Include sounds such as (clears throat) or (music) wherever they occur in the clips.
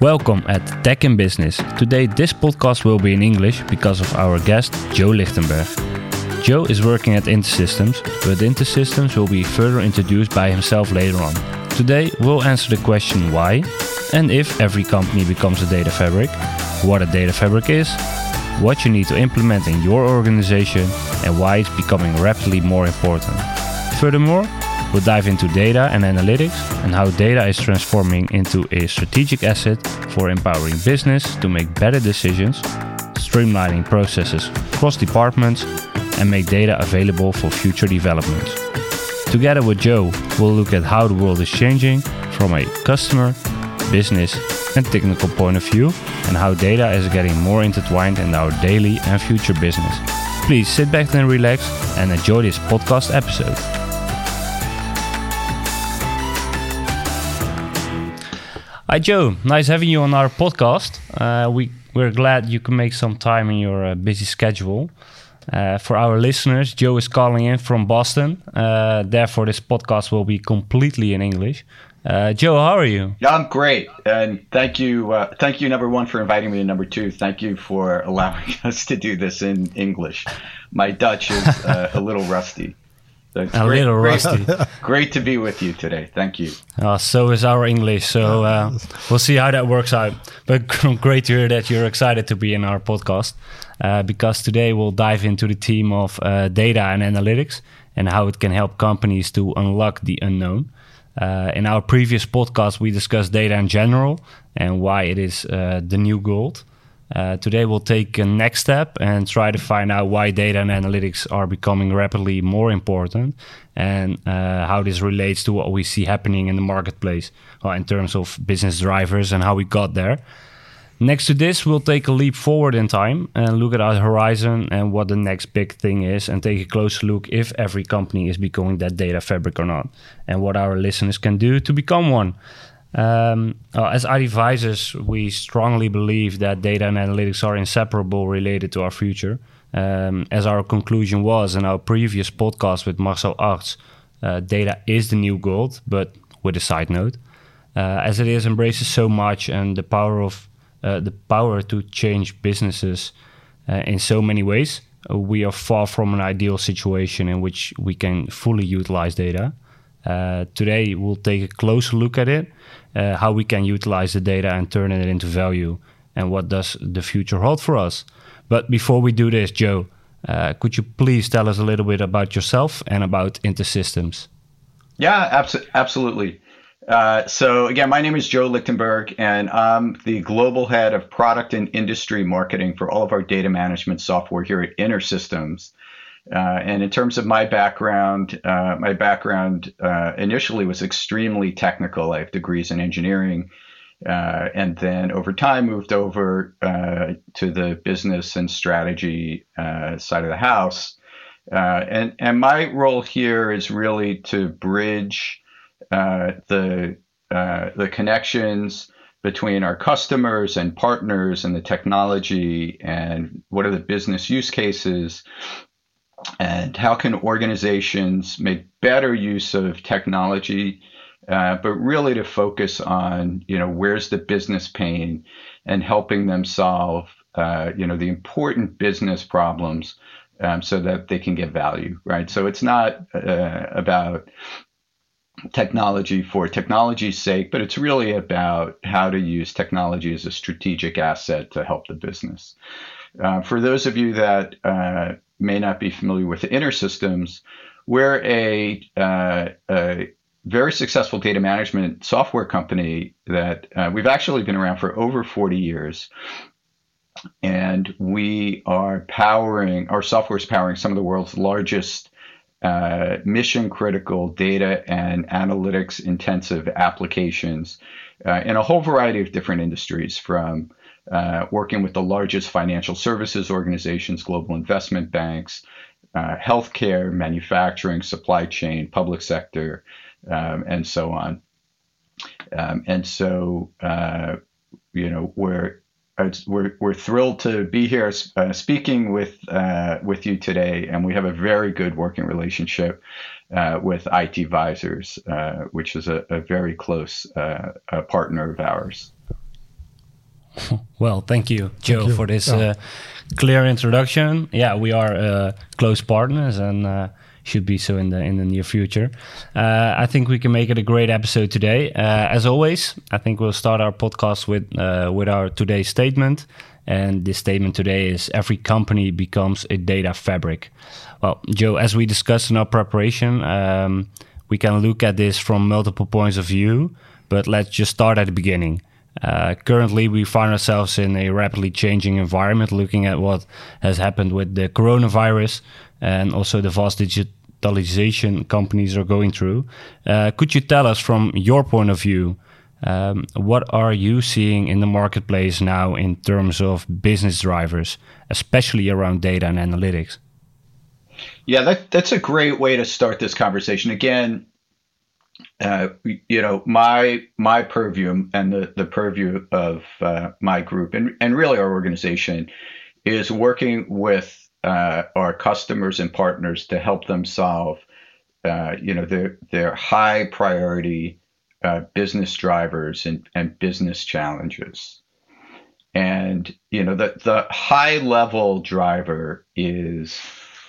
Welcome at Tech in Business. Today, this podcast will be in English because of our guest, Joe Lichtenberg. Joe is working at InterSystems, but InterSystems will be further introduced by himself later on. Today, we'll answer the question why and if every company becomes a data fabric, what a data fabric is, what you need to implement in your organization, and why it's becoming rapidly more important. Furthermore, We'll dive into data and analytics and how data is transforming into a strategic asset for empowering business to make better decisions, streamlining processes across departments, and make data available for future developments. Together with Joe, we'll look at how the world is changing from a customer, business, and technical point of view, and how data is getting more intertwined in our daily and future business. Please sit back and relax and enjoy this podcast episode. Hi, Joe. Nice having you on our podcast. Uh, we we're glad you can make some time in your uh, busy schedule. Uh, for our listeners, Joe is calling in from Boston. Uh, therefore, this podcast will be completely in English. Uh, Joe, how are you? Yeah, I'm great, and thank you, uh, thank you, number one, for inviting me, and number two, thank you for (laughs) allowing us to do this in English. My Dutch is a little rusty. A great, little rusty. Great, (laughs) great, to be with you today. Thank you. Uh, so is our English. So uh, we'll see how that works out. But (laughs) great to hear that you're excited to be in our podcast uh, because today we'll dive into the theme of uh, data and analytics and how it can help companies to unlock the unknown. Uh, in our previous podcast, we discussed data in general and why it is uh, the new gold. Uh, today, we'll take a next step and try to find out why data and analytics are becoming rapidly more important and uh, how this relates to what we see happening in the marketplace uh, in terms of business drivers and how we got there. Next to this, we'll take a leap forward in time and look at our horizon and what the next big thing is, and take a closer look if every company is becoming that data fabric or not, and what our listeners can do to become one. Um, uh, as advisors, we strongly believe that data and analytics are inseparable related to our future. Um, as our conclusion was in our previous podcast with Marcel Arts, uh, data is the new gold, but with a side note, uh, as it is embraces so much and the power of uh, the power to change businesses uh, in so many ways. Uh, we are far from an ideal situation in which we can fully utilize data. Today, we'll take a closer look at it uh, how we can utilize the data and turn it into value, and what does the future hold for us. But before we do this, Joe, uh, could you please tell us a little bit about yourself and about InterSystems? Yeah, abso- absolutely. Uh, so again, my name is Joe Lichtenberg, and I'm the global head of product and industry marketing for all of our data management software here at InterSystems. Uh, and in terms of my background, uh, my background uh, initially was extremely technical. I have degrees in engineering, uh, and then over time moved over uh, to the business and strategy uh, side of the house. and and my role here is really to bridge the the connections between our customers and partners and the technology and what are the business use cases and how can organizations make better use of technology uh, but really to focus on you know where's the business pain and helping them solve uh, you know the important business problems um, so that they can get value right? So it's not uh, about technology for technology's sake but it's really about how to use technology as a strategic asset to help the business uh, for those of you that uh, may not be familiar with the InterSystems, we're a, uh, a very successful data management software company that uh, we've actually been around for over 40 years. And we are powering, our software is powering some of the world's largest uh, mission critical data and analytics intensive applications uh, in a whole variety of different industries from uh, working with the largest financial services organizations, global investment banks, uh, healthcare, manufacturing, supply chain, public sector, um, and so on. Um, and so, uh, you know, we're we're, we're thrilled to be here uh, speaking with uh, with you today, and we have a very good working relationship uh, with ITvisors, uh, which is a, a very close uh, partner of ours. (laughs) Well, thank you, Joe, thank you. for this yeah. uh, clear introduction. Yeah, we are uh, close partners and uh, should be so in the in the near future. Uh, I think we can make it a great episode today. Uh, as always, I think we'll start our podcast with uh, with our today's statement. And this statement today is: every company becomes a data fabric. Well, Joe, as we discussed in our preparation, um, we can look at this from multiple points of view. But let's just start at the beginning. Uh, currently, we find ourselves in a rapidly changing environment, looking at what has happened with the coronavirus and also the vast digitalization companies are going through. Uh, could you tell us, from your point of view, um, what are you seeing in the marketplace now in terms of business drivers, especially around data and analytics? Yeah, that, that's a great way to start this conversation. Again, uh, you know, my my purview and the, the purview of uh, my group and, and really our organization is working with uh, our customers and partners to help them solve, uh, you know, their their high priority uh, business drivers and, and business challenges. And you know, the the high level driver is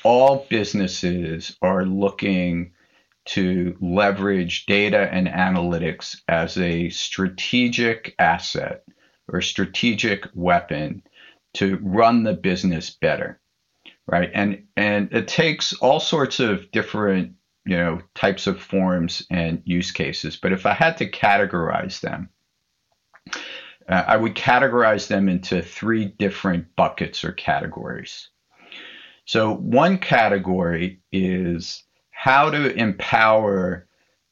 all businesses are looking to leverage data and analytics as a strategic asset or strategic weapon to run the business better right? And and it takes all sorts of different you know types of forms and use cases. But if i had to categorize them uh, i would categorize them into three different buckets or categories. So one category is how to empower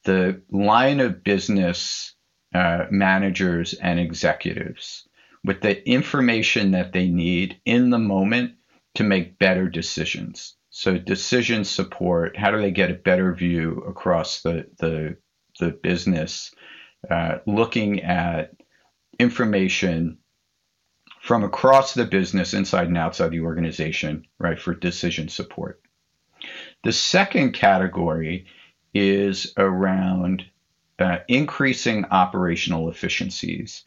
the line of business uh, managers and executives with the information that they need in the moment to make better decisions. So decision support, how do they get a better view across the, the, the business, uh, looking at information from across the business, inside and outside the organization, right, for decision support. The second category is around uh, increasing operational efficiencies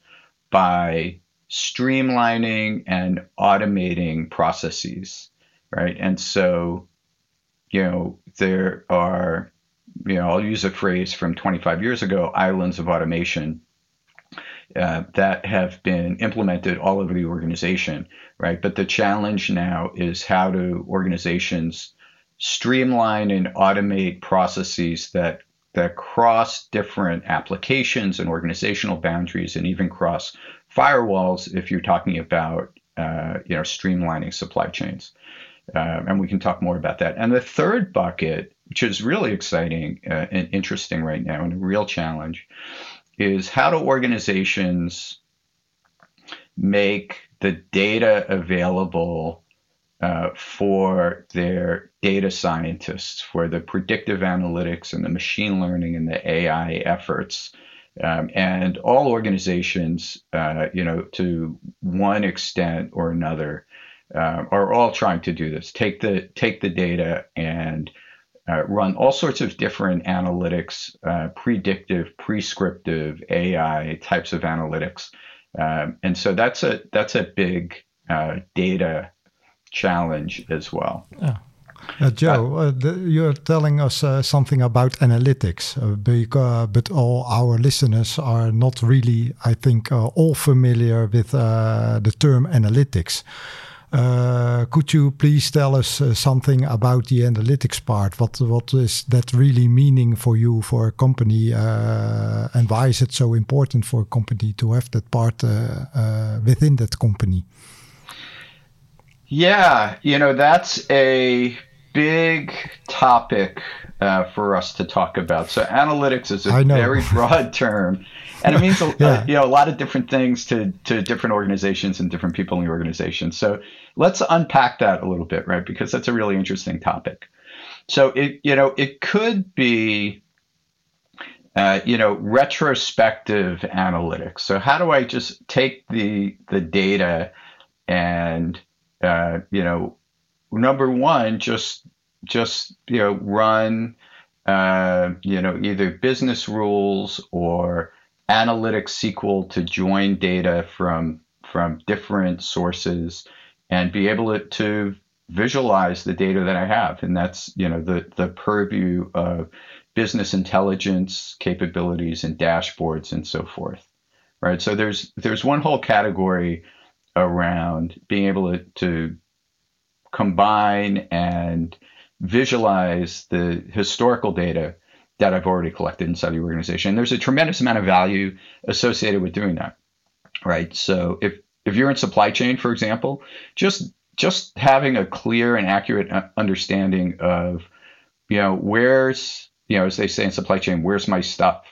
by streamlining and automating processes, right? And so, you know, there are, you know, I'll use a phrase from 25 years ago islands of automation uh, that have been implemented all over the organization, right? But the challenge now is how do organizations streamline and automate processes that that cross different applications and organizational boundaries and even cross firewalls if you're talking about uh, you know streamlining supply chains. Uh, and we can talk more about that. And the third bucket which is really exciting uh, and interesting right now and a real challenge is how do organizations make the data available uh, for their data scientists, for the predictive analytics and the machine learning and the AI efforts. Um, and all organizations, uh, you know, to one extent or another, uh, are all trying to do this. Take the take the data and uh, run all sorts of different analytics, uh, predictive, prescriptive, AI types of analytics, um, and so that's a that's a big uh, data challenge as well. Yeah. Uh, Joe, uh, the, you're telling us uh, something about analytics, uh, because, but all our listeners are not really, I think, uh, all familiar with uh, the term analytics. could you please tell us something about the analytics part? What what is that really meaning for you for a company, and why is it so important for a company to have that part within that company? Yeah, you know, that's a big topic uh, for us to talk about. So analytics is a very broad (laughs) term, and it means a, yeah. a, you know a lot of different things to to different organizations and different people in the organization. So let's unpack that a little bit, right? Because that's a really interesting topic. So it you know it could be. Uh, you know, retrospective analytics. So how do I just take the the data and uh, you know, number one, just just you know run uh, you know either business rules or analytics SQL to join data from from different sources and be able to, to visualize the data that I have. And that's, you know, the, the purview of business intelligence capabilities and dashboards and so forth. Right. So there's there's one whole category around being able to, to combine and visualize the historical data that I've already collected inside the organization. There's a tremendous amount of value associated with doing that. Right. So if if you're in supply chain, for example, just just having a clear and accurate uh, understanding of, you know, where's, you know, as they say in supply chain, where's my stuff?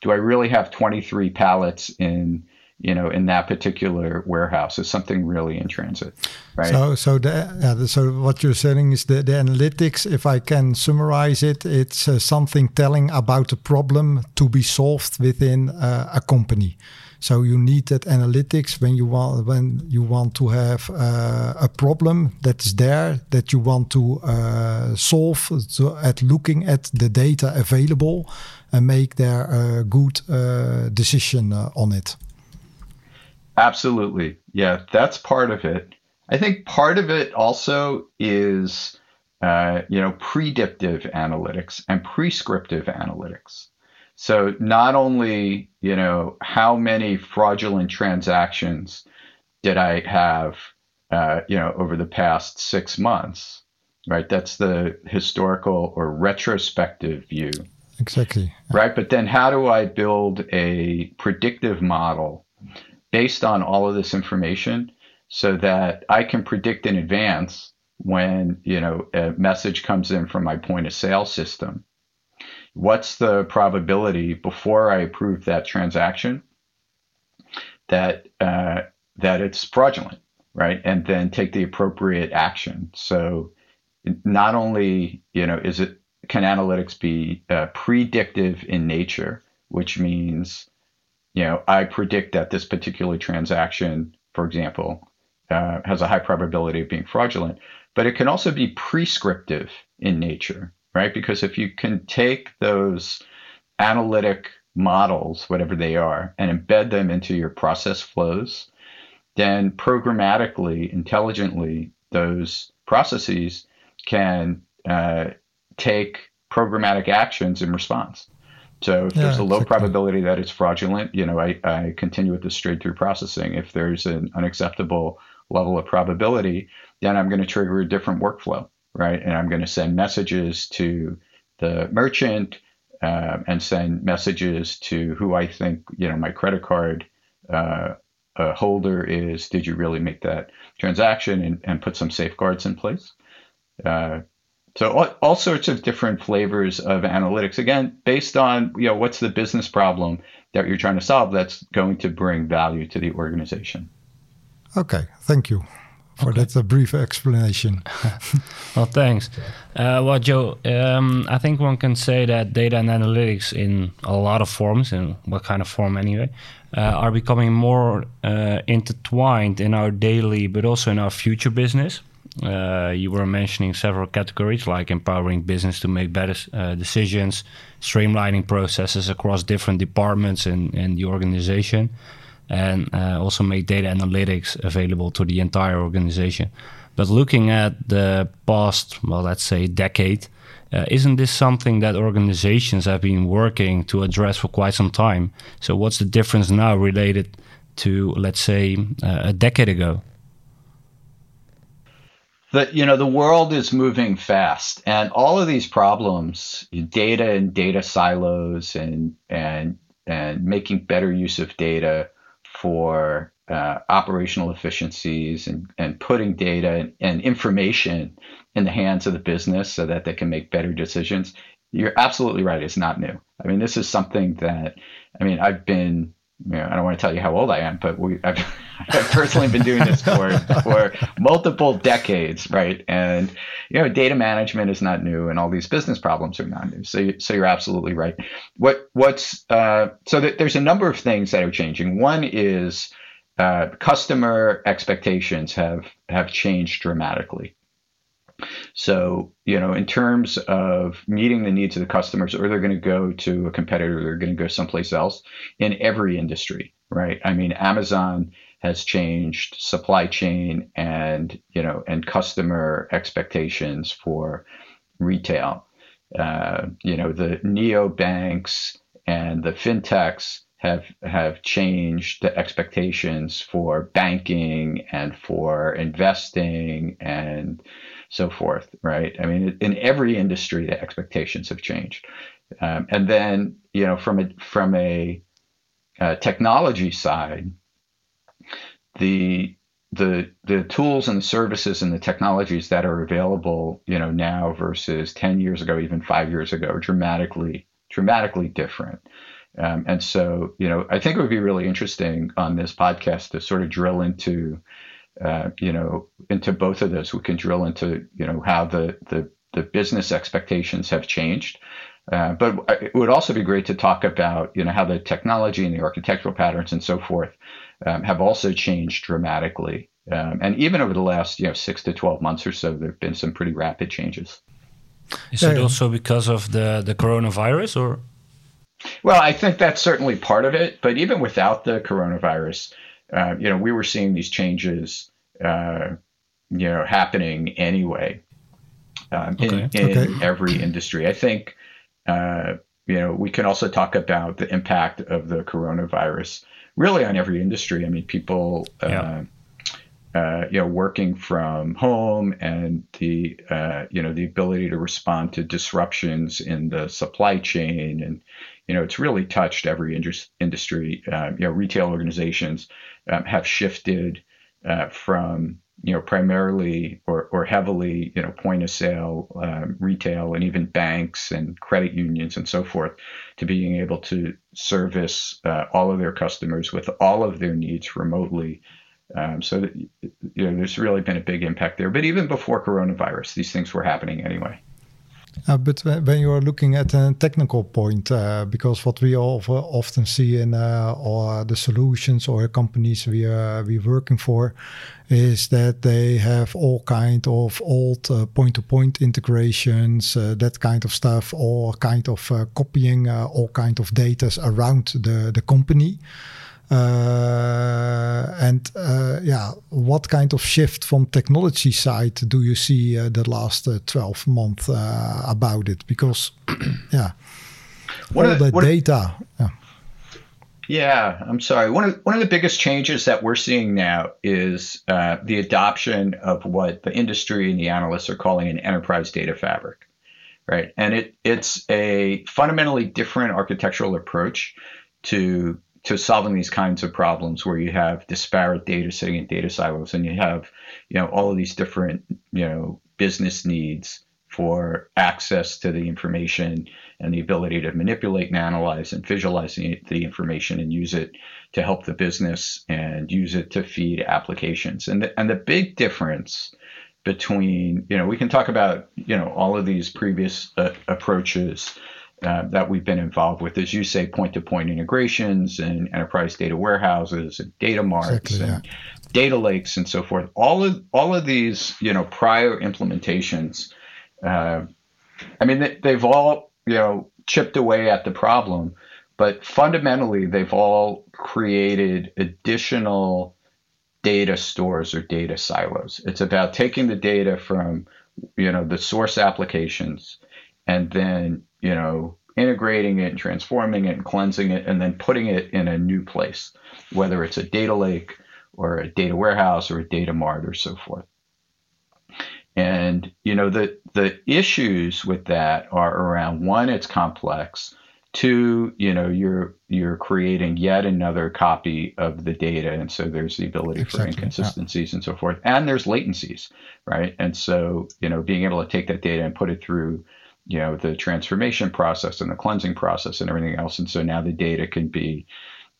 Do I really have 23 pallets in you know, in that particular warehouse is something really in transit, right? So, so the, yeah, so what you're saying is the, the analytics. If I can summarize it, it's uh, something telling about a problem to be solved within uh, a company. So you need that analytics when you want when you want to have uh, a problem that is there that you want to uh, solve. So at looking at the data available and make their uh, good uh, decision on it. Absolutely. Yeah, that's part of it. I think part of it also is, uh, you know, predictive analytics and prescriptive analytics. So not only, you know, how many fraudulent transactions did I have, uh, you know, over the past six months, right? That's the historical or retrospective view. Exactly. Right. But then how do I build a predictive model based on all of this information so that I can predict in advance when, you know, a message comes in from my point of sale system. What's the probability before I approve that transaction that uh, that it's fraudulent, right? And then take the appropriate action. So not only, you know, is it can analytics be uh, predictive in nature, which means you know, I predict that this particular transaction, for example, uh, has a high probability of being fraudulent, but it can also be prescriptive in nature, right? Because if you can take those analytic models, whatever they are, and embed them into your process flows, then programmatically, intelligently, those processes can uh, take programmatic actions in response. So if yeah, there's a low exactly. probability that it's fraudulent, you know, I, I continue with the straight through processing. If there's an unacceptable level of probability, then I'm going to trigger a different workflow, right? And I'm going to send messages to the merchant uh, and send messages to who I think, you know, my credit card uh, uh, holder is. Did you really make that transaction and, and put some safeguards in place? So all, all, sorts of different flavors of analytics. Again, based on you know what's the business problem that you're trying to solve that's going to bring value to the organization. Okay, thank you for okay. that brief explanation. (laughs) well, thanks. Uh, well, Joe, um, I think one can say that data and analytics, in a lot of forms, in what kind of form anyway, uh, are becoming more uh, intertwined in our daily, but also in our future business. Uh, you were mentioning several categories like empowering business to make better uh, decisions, streamlining processes across different departments in, in the organization, and uh, also make data analytics available to the entire organization. But looking at the past, well, let's say decade, uh, isn't this something that organizations have been working to address for quite some time? So, what's the difference now related to, let's say, uh, a decade ago? That you know the world is moving fast and all of these problems data and data silos and and and making better use of data for uh, operational efficiencies and, and putting data and, and information in the hands of the business so that they can make better decisions you're absolutely right it's not new. I mean this is something that i mean i've been you know, I don't want to tell you how old I am, but we, I've, (laughs) I've personally been doing this for, for multiple decades, right? And, you know, data management is not new and all these business problems are not new. So, so you're absolutely right. What, what's, uh, so that there's a number of things that are changing. One is, uh, customer expectations have, have changed dramatically. So, you know, in terms of meeting the needs of the customers, or they're going to go to a competitor, or they're going to go someplace else in every industry, right? I mean, Amazon has changed supply chain and you know and customer expectations for retail. Uh, you know the neo banks and the fintechs have have changed the expectations for banking and for investing and so forth, right? I mean, in every industry, the expectations have changed. Um, and then, you know, from a from a uh, technology side, the the the tools and the services and the technologies that are available, you know, now versus 10 years ago, even five years ago, dramatically dramatically different. Um, and so, you know, I think it would be really interesting on this podcast to sort of drill into, uh, you know, into both of those. We can drill into, you know, how the the, the business expectations have changed. Uh, but it would also be great to talk about, you know, how the technology and the architectural patterns and so forth um, have also changed dramatically. Um, and even over the last, you know, six to twelve months or so, there have been some pretty rapid changes. Is it also because of the the coronavirus, or? Well, I think that's certainly part of it. But even without the coronavirus, uh, you know, we were seeing these changes, uh, you know, happening anyway um, okay. in, in okay. every industry. I think, uh, you know, we can also talk about the impact of the coronavirus really on every industry. I mean, people. Uh, yeah. Uh, you know, working from home and the uh, you know the ability to respond to disruptions in the supply chain and you know, it's really touched every industry. Uh, you know, retail organizations um, have shifted uh, from you know primarily or, or heavily you know point of sale um, retail and even banks and credit unions and so forth to being able to service uh, all of their customers with all of their needs remotely. Um, so that, you know there's really been a big impact there. But even before coronavirus these things were happening anyway uh, but when you are looking at a technical point, uh, because what we all often see in uh, the solutions or companies we are we working for, is that they have all kind of old uh, point-to-point integrations, uh, that kind of stuff, all kind of uh, copying all kind of data around the the company. Uh, and uh, yeah, what kind of shift from technology side do you see uh, the last 12 months about it? Because (clears throat) yeah, what all the, the data. Yeah. Yeah, I'm sorry. One of one of the biggest changes that we're seeing now is uh, the adoption of what the industry and the analysts are calling an enterprise data fabric, right? And it it's a fundamentally different architectural approach to to solving these kinds of problems where you have disparate data sitting in data silos and you have you know all of these different you know business needs for access to the information and the ability to manipulate and analyze and visualize the, information and use it to help the business and use it to feed applications. And the, and the big difference between, you know, we can talk about, you know, all of these previous uh, approaches uh, that we've been involved with, as you say, point-to-point integrations and enterprise data warehouses and data marts exactly, and yeah. data lakes and so forth. All of all of these, you know, prior implementations, uh, I mean, they, have all you know chipped away at the problem, but fundamentally, they've all created additional data stores or data silos. It's about taking the data from you know the source applications and then you know, integrating it and transforming it and cleansing it and then putting it in a new place, whether it's a data lake or a data warehouse or a data mart or so forth. And you know the the issues with that are around one, it's complex. Two, you know, you're you're creating yet another copy of the data, and so there's the ability exactly. for inconsistencies yeah. and so forth, and there's latencies, right? And so you know, being able to take that data and put it through you know the transformation process and the cleansing process and everything else. And so now the data can be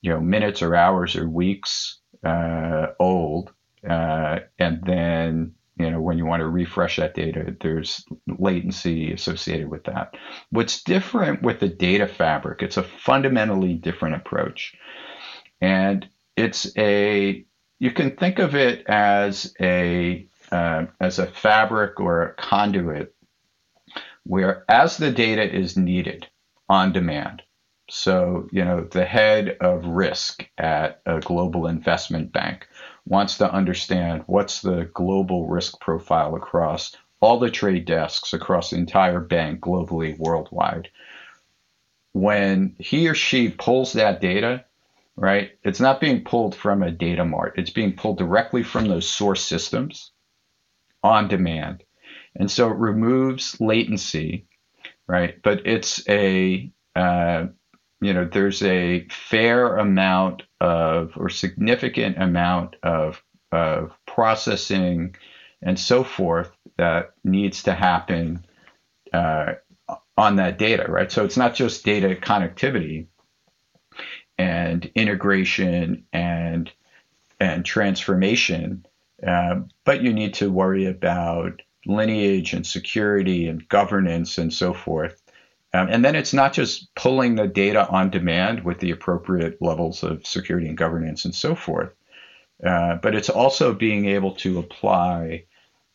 you know minutes or hours or weeks uh, old uh, and then you know when you want to refresh that data there's latency associated with that. What's different with the data fabric it's a fundamentally different approach. And it's a you can think of it as a uh, as a fabric or a conduit where as the data is needed on demand, So, you know, the head of risk at a global investment bank wants to understand what's the global risk profile across all the trade desks across the entire bank globally, worldwide. When he or she pulls that data, right, it's not being pulled from a data mart, it's being pulled directly from those source systems on demand. And so it removes latency, right? But it's a, uh, you know, there's a fair amount of or significant amount of, of processing and so forth that needs to happen uh, on that data, right? So it's not just data connectivity and integration and and transformation, uh, but you need to worry about lineage and security and governance and so forth. Um, and then it's not just pulling the data on demand with the appropriate levels of security and governance and so forth, uh, but it's also being able to apply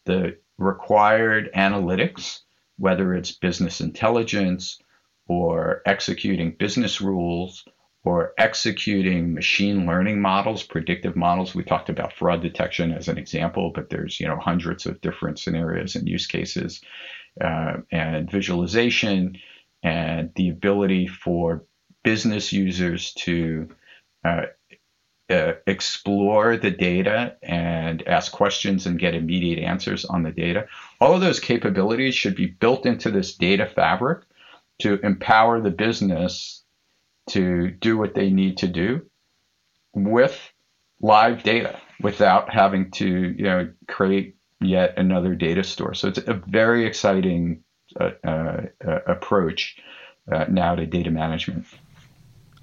the required analytics, whether it's business intelligence or executing business rules or executing machine learning models, predictive models. We talked about fraud detection as an example, but there's you know hundreds of different scenarios and use cases, uh, and visualization, and the ability for business users to uh, uh, explore the data and ask questions and get immediate answers on the data. All of those capabilities should be built into this data fabric to empower the business to do what they need to do with live data without having to you know create yet another data store. So it's a very exciting uh, uh, uh approach uh, now to data management.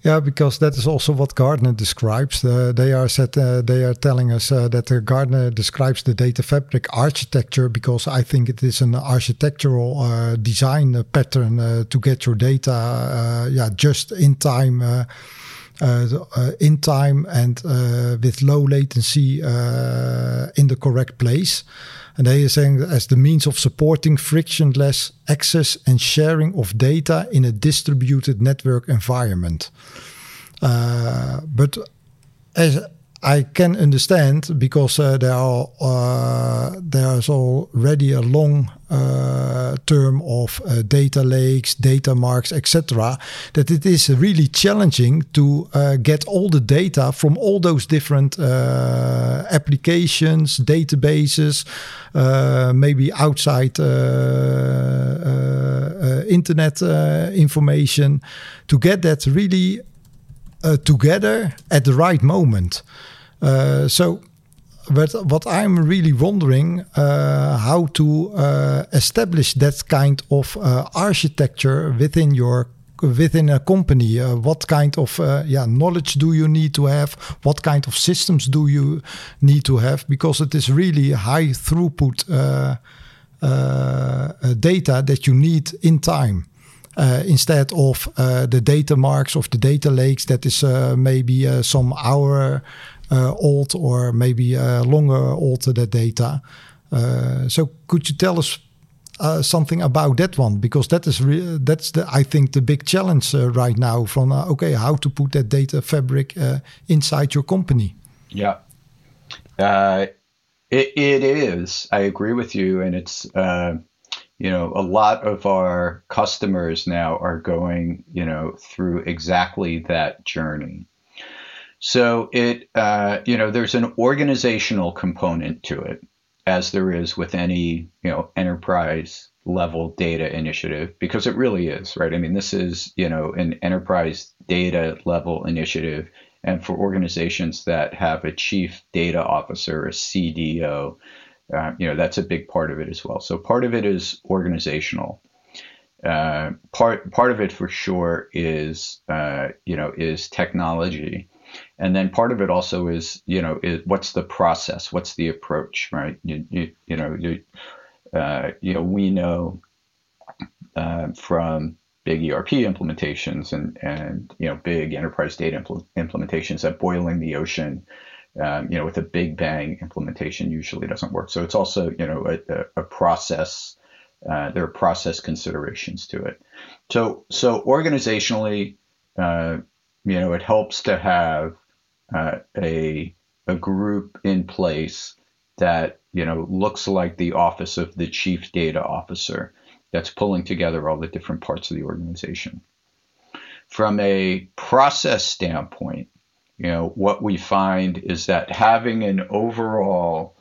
Yeah, because that is also what Gartner describes. Uh, they are set, uh, they are telling us uh, that uh, Gartner describes the data fabric architecture because I think it is an architectural uh, design pattern uh, to get your data, yeah, just in time. in time and with low latency in the correct place. And they are saying as the means of supporting frictionless access and sharing of data in a distributed network environment. Uh, but as I can understand because uh, there are uh, there's already a long uh, term of uh, data lakes, data marts, etc. That it is really challenging to uh, get all the data from all those different uh, applications, databases, maybe outside internet information, to get that really together at the right moment. Uh, so, but what I'm really wondering uh, how to uh, establish that kind of architecture within your within a company. What kind of yeah knowledge do you need to have? What kind of systems do you need to have? Because it is really high throughput data that you need in time. Uh, instead of uh, the data marts of the data lakes that is uh, maybe some hour old or maybe uh, longer old that data. Uh, so could you tell us uh, something about that one because that is re- that's the I think the big challenge uh, right now from uh, okay how to put that data fabric inside your company. Yeah, it, it is. I agree with you, and it's you know a lot of our customers now are going you know through exactly that journey. So it, uh, you know, there's an organizational component to it, as there is with any, you know, enterprise level data initiative, because it really is, right? I mean, this is, you know, an enterprise data level initiative. And for organizations that have a chief data officer, a CDO, uh, you know, that's a big part of it as well. So part of it is organizational. Uh, part part of it for sure is uh, you know is technology and then part of it also is you know is what's the process? What's the approach right? You, you, you know you, uh, you know we know uh, from big ERP implementations and and you know big enterprise data impl- implementations that boiling the ocean um, you know with a big bang implementation usually doesn't work. So it's also you know a, a process uh, there are process considerations to it. So so organizationally uh, you know, it helps to have uh, a a group in place that you know looks like the office of the chief data officer that's pulling together all the different parts of the organization. From a process standpoint, you know, what we find is that having an overall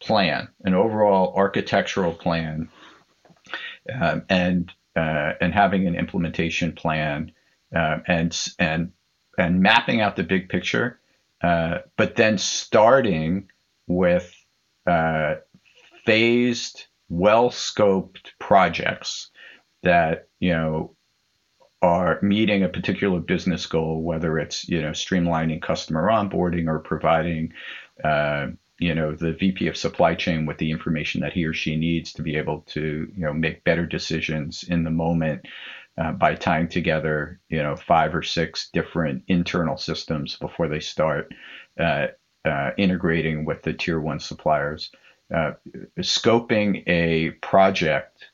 plan, an overall architectural plan, um, and uh, and having an implementation plan, uh, and and and mapping out the big picture, uh, but then starting with uh, phased, well-scoped projects that you know are meeting a particular business goal, whether it's you know streamlining customer onboarding or providing uh, you know the VP of supply chain with the information that he or she needs to be able to you know make better decisions in the moment uh, by tying together you know five or six different internal systems before they start uh, uh, integrating with the tier one suppliers, uh, scoping a project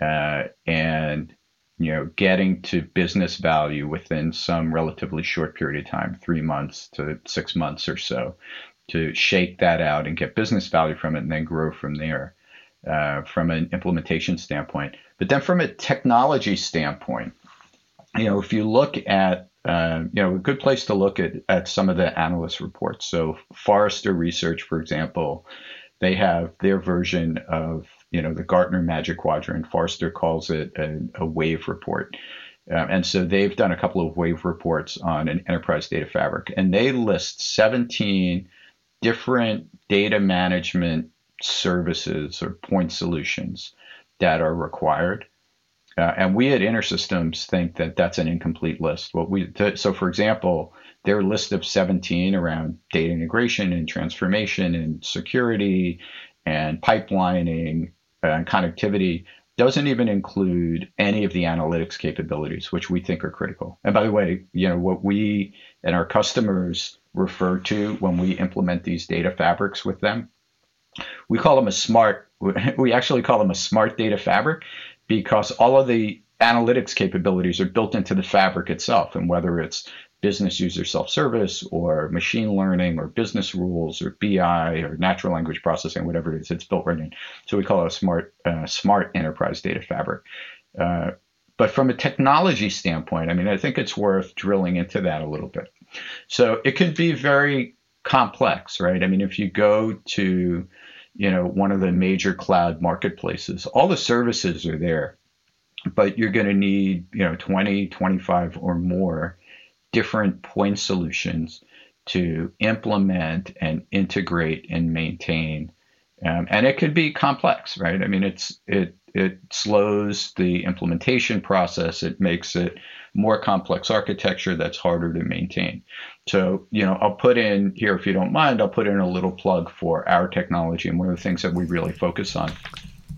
uh, and you know getting to business value within some relatively short period of time, three months to six months or so, to shake that out and get business value from it, and then grow from there. Uh, from an implementation standpoint, but then from a technology standpoint, you know, if you look at uh, you know, a good place to look at, at some of the analyst reports. So Forrester Research, for example, they have their version of, you know, the Gartner Magic Quadrant. Forrester calls it a, a wave report. Uh, and so they've done a couple of wave reports on an enterprise data fabric, and they list 17 different data management services or point solutions that are required. Uh, and we at InterSystems think that that's an incomplete list. What we so, for example, their list of 17 around data integration and transformation and security and pipelining and connectivity doesn't even include any of the analytics capabilities, which we think are critical. And by the way, you know what we and our customers refer to when we implement these data fabrics with them, we call them a smart. (laughs) We actually call them a smart data fabric because all of the analytics capabilities are built into the fabric itself. And whether it's business user self-service or machine learning or business rules or BI or natural language processing, whatever it is, it's built right in. So we call it a smart, uh, smart enterprise data fabric. Uh, but from a technology standpoint, I mean, I think it's worth drilling into that a little bit. So it can be very complex, right? I mean, if you go to you know, one of the major cloud marketplaces. All the services are there, but you're going to need, you know, 20, 25 or more different point solutions to implement and integrate and maintain. Um, and it could be complex, right? I mean, it's it it slows the implementation process. It makes it more complex architecture that's harder to maintain. So, you know, I'll put in here, if you don't mind, I'll put in a little plug for our technology and one of the things that we really focus on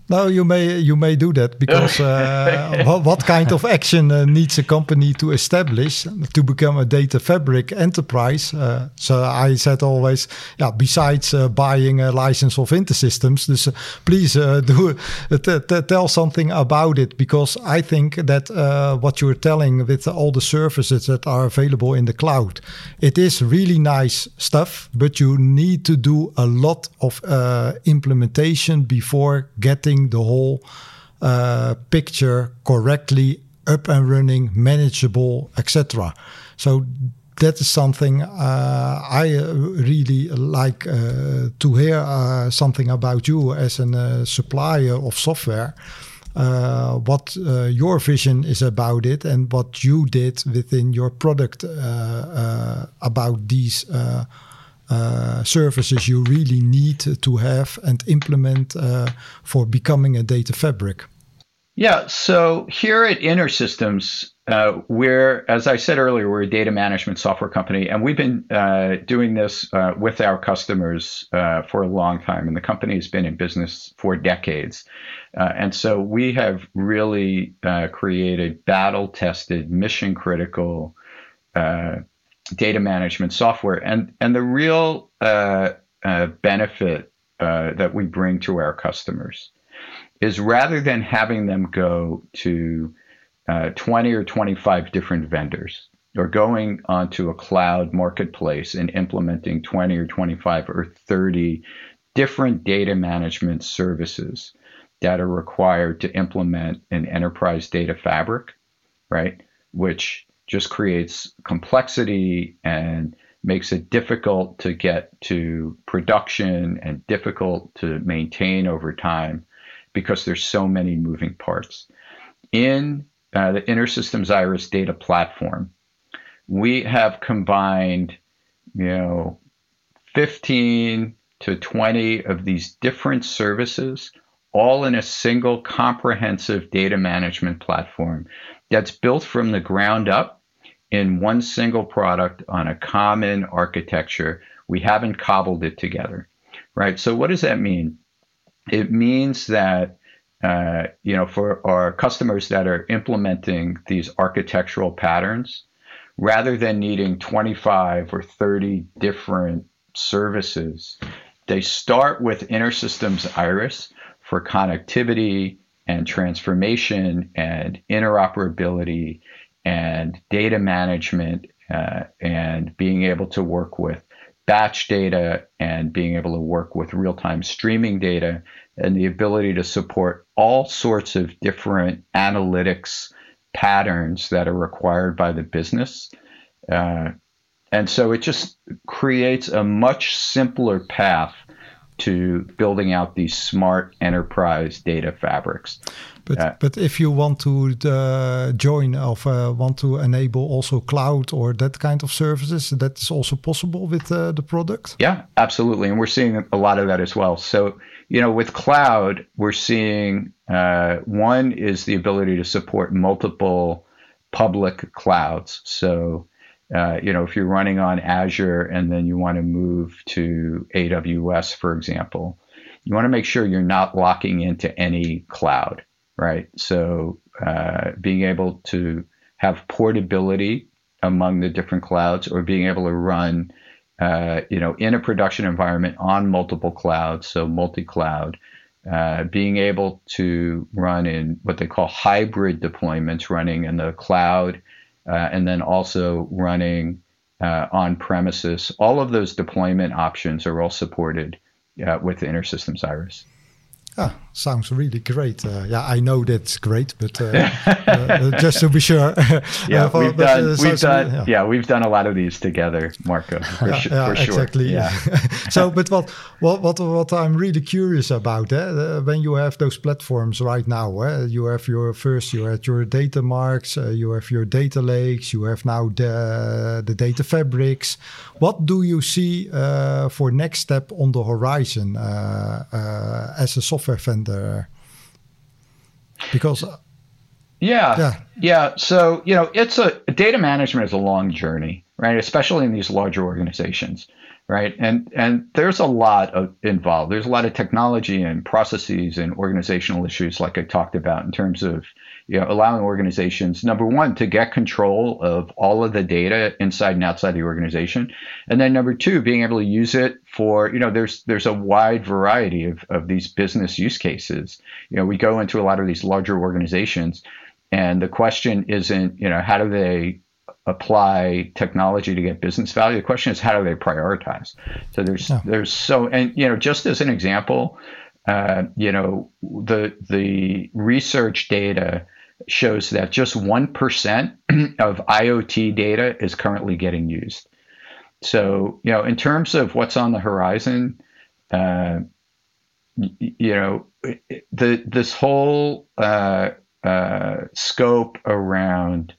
no, you may you may do that because (laughs) uh, what, what, kind of action uh, needs a company to establish to become a data fabric enterprise? Uh, so I said always, yeah. Besides uh, buying a license of InterSystems, dus, uh, please uh, (laughs) do tell something about it because I think that what you're telling with all the services that are available in the cloud, it is really nice stuff, but you need to do a lot of implementation before getting getting the whole uh, picture correctly up and running, manageable, etc. So that is something uh, I uh, really like uh, to hear uh, something about you as a uh, supplier of software. what your vision is about it and what you did within your product about these uh, services you really need to have and implement uh, for becoming a data fabric? Yeah, so here at InterSystems, uh, we're, as I said earlier, we're a data management software company, and we've been uh, doing this uh, with our customers uh, for a long time. And the company has been in business for decades. and so we have really created battle tested, mission critical data management software. And and the real uh, uh, benefit uh, that we bring to our customers is rather than having them go to uh, 20 or 25 different vendors or going onto a cloud marketplace and implementing 20 or 25 or 30 different data management services that are required to implement an enterprise data fabric, right? Which just creates complexity and makes it difficult to get to production and difficult to maintain over time because there's so many moving parts. In uh, the InterSystems Iris data platform, we have combined, you know, 15 to 20 of these different services all in a single comprehensive data management platform that's built from the ground up in one single product on a common architecture. We haven't cobbled it together, right? So, what does that mean? It means that uh, you know, for our customers that are implementing these architectural patterns, rather than needing 25 or 30 different services, they start with InterSystems Iris for connectivity and transformation and interoperability and data management uh, and being able to work with batch data and being able to work with real time streaming data and the ability to support all sorts of different analytics patterns that are required by the business. Uh, and so it just creates a much simpler path to building out these smart enterprise data fabrics. But uh, but if you want to uh, join or uh, want to enable also cloud or that kind of services, that is also possible with uh, the product. Yeah, absolutely, and we're seeing a lot of that as well. So you know, with cloud, we're seeing uh, one is the ability to support multiple public clouds. So uh, you know, if you're running on Azure and then you want to move to AWS, for example, you want to make sure you're not locking into any cloud, right? So uh, being able to have portability among the different clouds or being able to run, uh, you know, in a production environment on multiple clouds, so multi-cloud, uh, being able to run in what they call hybrid deployments, running in the cloud uh, and then also running uh, on premises. All of those deployment options are all supported uh, with InterSystems Iris. Ah, sounds really great. Uh, yeah, I know that's great, but uh, (laughs) uh, just to be sure. (laughs) yeah, (laughs) we've done. we've done. Yeah. yeah. we've done a lot of these together, Marco. For, yeah, yeah, for sure. Exactly. Yeah. so, but what, what, what, what I'm really curious about, eh, when you have those platforms right now, eh, you have your first, you had your data marts, uh, you have your data lakes, you have now the the data fabrics. What do you see uh, for next step on the horizon uh, as a software vendor? Because uh, yeah, yeah, yeah. So you know, it's a data management is a long journey, right? Especially in these larger organizations, right? And and there's a lot of involved. There's a lot of technology and processes and organizational issues, like I talked about, in terms of you know, allowing organizations, number one, to get control of all of the data inside and outside the organization. And then number two, being able to use it for, you know, there's there's a wide variety of, of these business use cases. You know, we go into a lot of these larger organizations and the question isn't, you know, how do they apply technology to get business value? The question is how do they prioritize? So there's there's so and you know, just as an example, uh, you know, the the research data shows that just 1% (clears throat) of IoT data is currently getting used. So, you know, in terms of what's on the horizon, uh, you know, the this whole uh, uh, scope around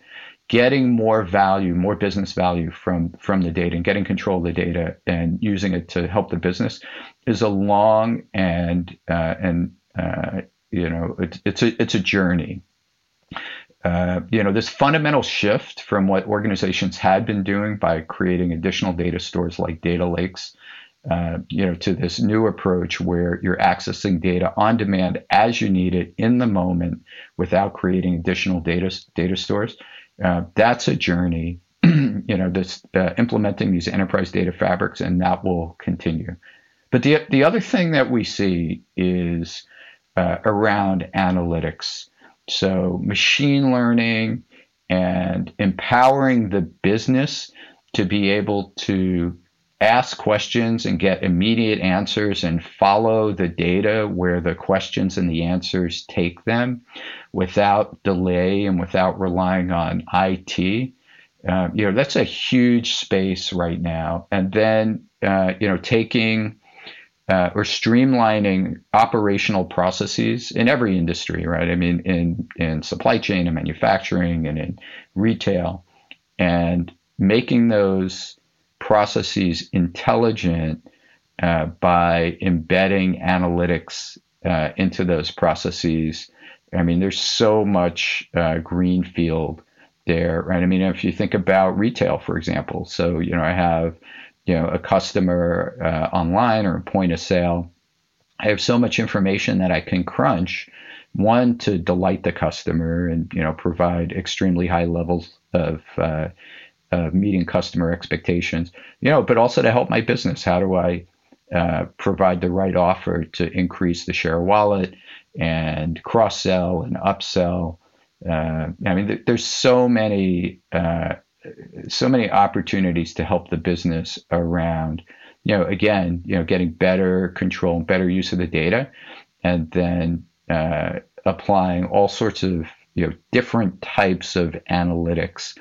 getting more value, more business value from from the data and getting control of the data and using it to help the business is a long and uh, and uh, you know it's it's a it's a journey. Uh, you know, this fundamental shift from what organizations had been doing by creating additional data stores like data lakes, uh, you know, to this new approach where you're accessing data on demand as you need it in the moment without creating additional data data stores. Uh, that's a journey. (clears throat) you know, this uh, implementing these enterprise data fabrics, and that will continue. But the the other thing that we see is uh, around analytics. So machine learning and empowering the business to be able to ask questions and get immediate answers and follow the data where the questions and the answers take them without delay and without relying on IT. Uh, you know, that's a huge space right now. And then, uh, you know, taking uh, or streamlining operational processes in every industry, right? I mean, in, in supply chain and manufacturing and in retail, and making those processes intelligent uh, by embedding analytics uh, into those processes. I mean, there's so much uh, greenfield there, right? I mean, if you think about retail, for example, so you know, I have you know a customer uh, online or a point of sale. I have so much information that I can crunch. One to delight the customer and you know provide extremely high levels of uh, uh, meeting customer expectations, you know, but also to help my business. How do I uh, provide the right offer to increase the share of wallet and cross sell and upsell? Uh, I mean, th- there's so many, uh, so many opportunities to help the business around, you know, again, you know, getting better control and better use of the data, and then uh, applying all sorts of you know different types of analytics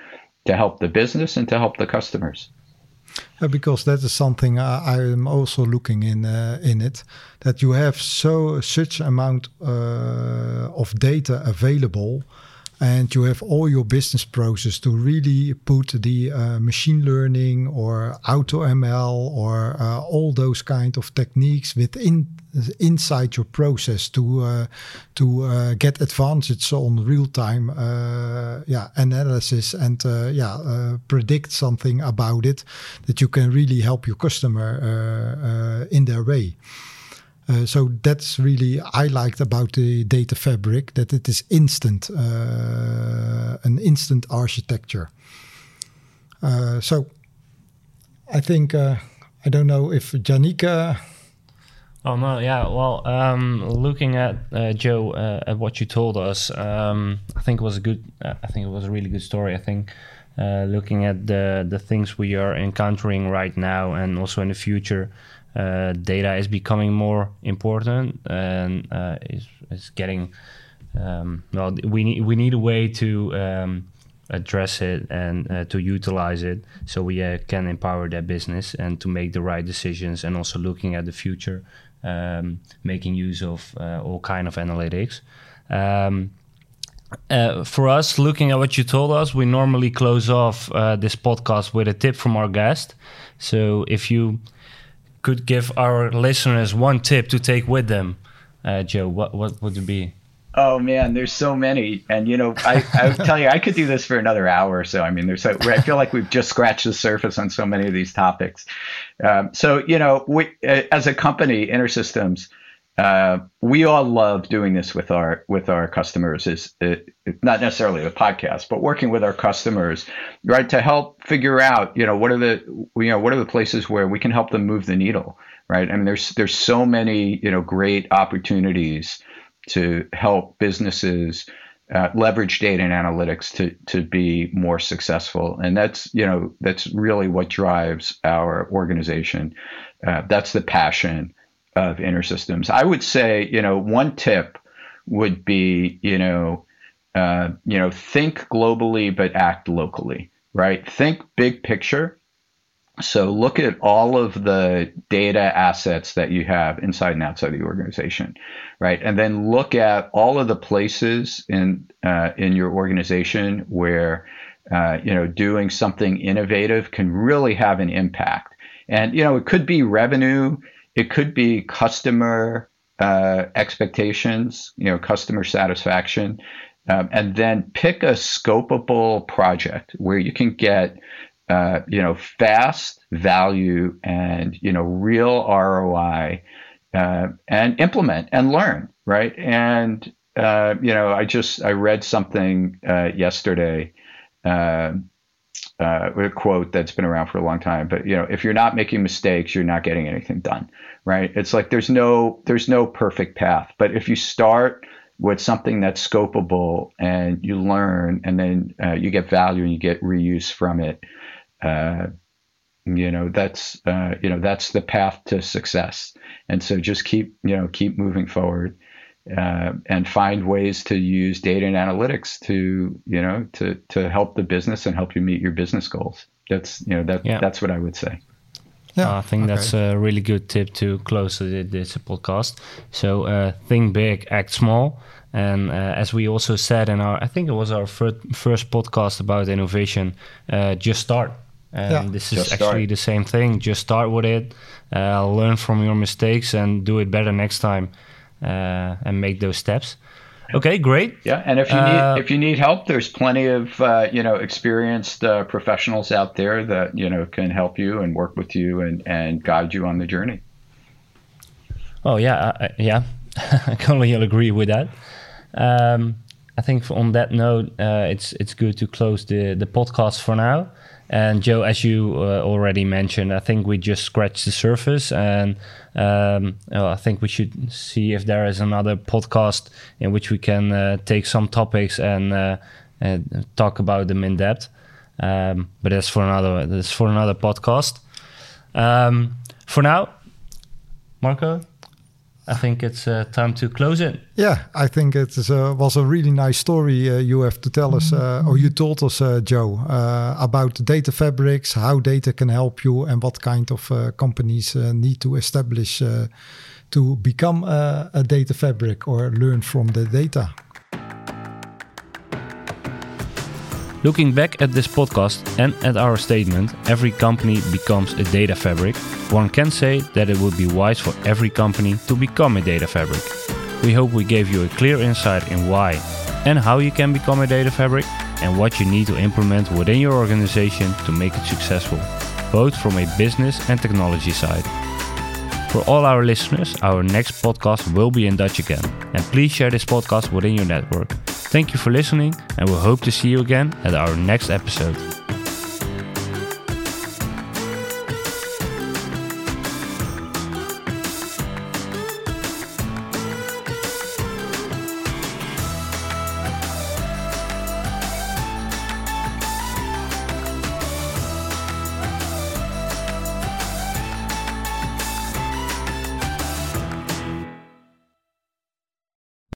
to help the business and to help the customers. Uh, because that is something I, I am also looking in uh, in it that you have so such amount uh, of data available and you have all your business process to really put the uh, machine learning or auto ML or uh, all those kind of techniques within inside your process to uh, to uh, get advantage on real time uh, yeah analysis and uh, yeah predict something about it that you can really help your customer in their way. Uh, so that's really I liked about the data fabric that it is instant, uh, an instant architecture. Uh, so I think I don't know if Janika. Oh no, yeah. Well, um, looking at uh, Joe uh, at what you told us, um, I think it was a good. Uh, I think it was a really good story. I think looking at the the things we are encountering right now and also in the future, uh, data is becoming more important and uh, is, is getting um, well we need we need a way to um, address it and uh, to utilize it so we uh, can empower their business and to make the right decisions and also looking at the future um, making use of uh, all kind of analytics um, uh, for us, looking at what you told us, we normally close off uh, this podcast with a tip from our guest. So, if you could give our listeners one tip to take with them, uh, Joe, what what would it be? Oh man, there's so many, and you know, I I tell you, I could do this for another hour or so. I mean, there's so, I feel like we've just scratched the surface on so many of these topics. Um, so you know, we uh, as a company, InterSystems uh, we all love doing this with our with our customers. Is it, not necessarily the podcast, but working with our customers, right, to help figure out, you know, what are the you know what are the places where we can help them move the needle, right? I mean, there's there's so many you know great opportunities to help businesses uh, leverage data and analytics to to be more successful, and that's you know that's really what drives our organization. Uh, that's the passion of InterSystems. I would say, you know, one tip would be, you know, uh, you know, think globally but act locally, right? Think big picture. So look at all of the data assets that you have inside and outside the organization, right? And then look at all of the places in uh, in your organization where uh, you know doing something innovative can really have an impact. And you know, it could be revenue it could be customer uh, expectations, you know, customer satisfaction, um, and then pick a scopable project where you can get, uh, you know, fast value and you know real ROI, uh, and implement and learn, right? And uh, you know, I just I read something uh, yesterday. Um, uh, a quote that's been around for a long time. But you know, if you're not making mistakes, you're not getting anything done, right? It's like there's no there's no perfect path. But if you start with something that's scopable and you learn and then uh, you get value and you get reuse from it. Uh, you know that's uh, you know that's the path to success. And so just keep you know keep moving forward. Uh, and find ways to use data and analytics to you know to to help the business and help you meet your business goals. That's you know that yeah. that's what I would say. Yeah, I think okay. that's a really good tip to close the this podcast. So uh, think big, act small. And uh, as we also said in our, I think it was our first, first podcast about innovation, uh, just start. And yeah. this is just actually start. the same thing. Just start with it, uh, learn from your mistakes, and do it better next time, and make those steps. Okay, great. Yeah, and if you uh, need if you need help, there's plenty of uh, you know experienced uh, professionals out there that you know can help you and work with you and and guide you on the journey. Oh yeah, yeah, (laughs) I can only agree with that. Um, I think on that note, uh, it's it's good to close the the podcast for now. And Joe, as you uh, already mentioned, I think we just scratched the surface, and um, I think we should see if there is another podcast in which we can uh, take some topics and, uh, and, talk about them in depth. Um, but that's for another. That's for another podcast. Um, for now, Marco, I think it's uh, time to close it. Yeah, I think it is, uh, was a really nice story uh, you have to tell us, uh, or you told us, uh, Joe, uh, about data fabrics, how data can help you, and what kind of companies need to establish to become a data fabric or learn from the data. Looking back at this podcast and at our statement, every company becomes a data fabric, one can say that it would be wise for every company to become a data fabric. We hope we gave you a clear insight in why and how you can become a data fabric and what you need to implement within your organization to make it successful, both from a business and technology side. For all our listeners, our next podcast will be in Dutch again, and please share this podcast within your network. Thank you for listening, and we hope to see you again at our next episode.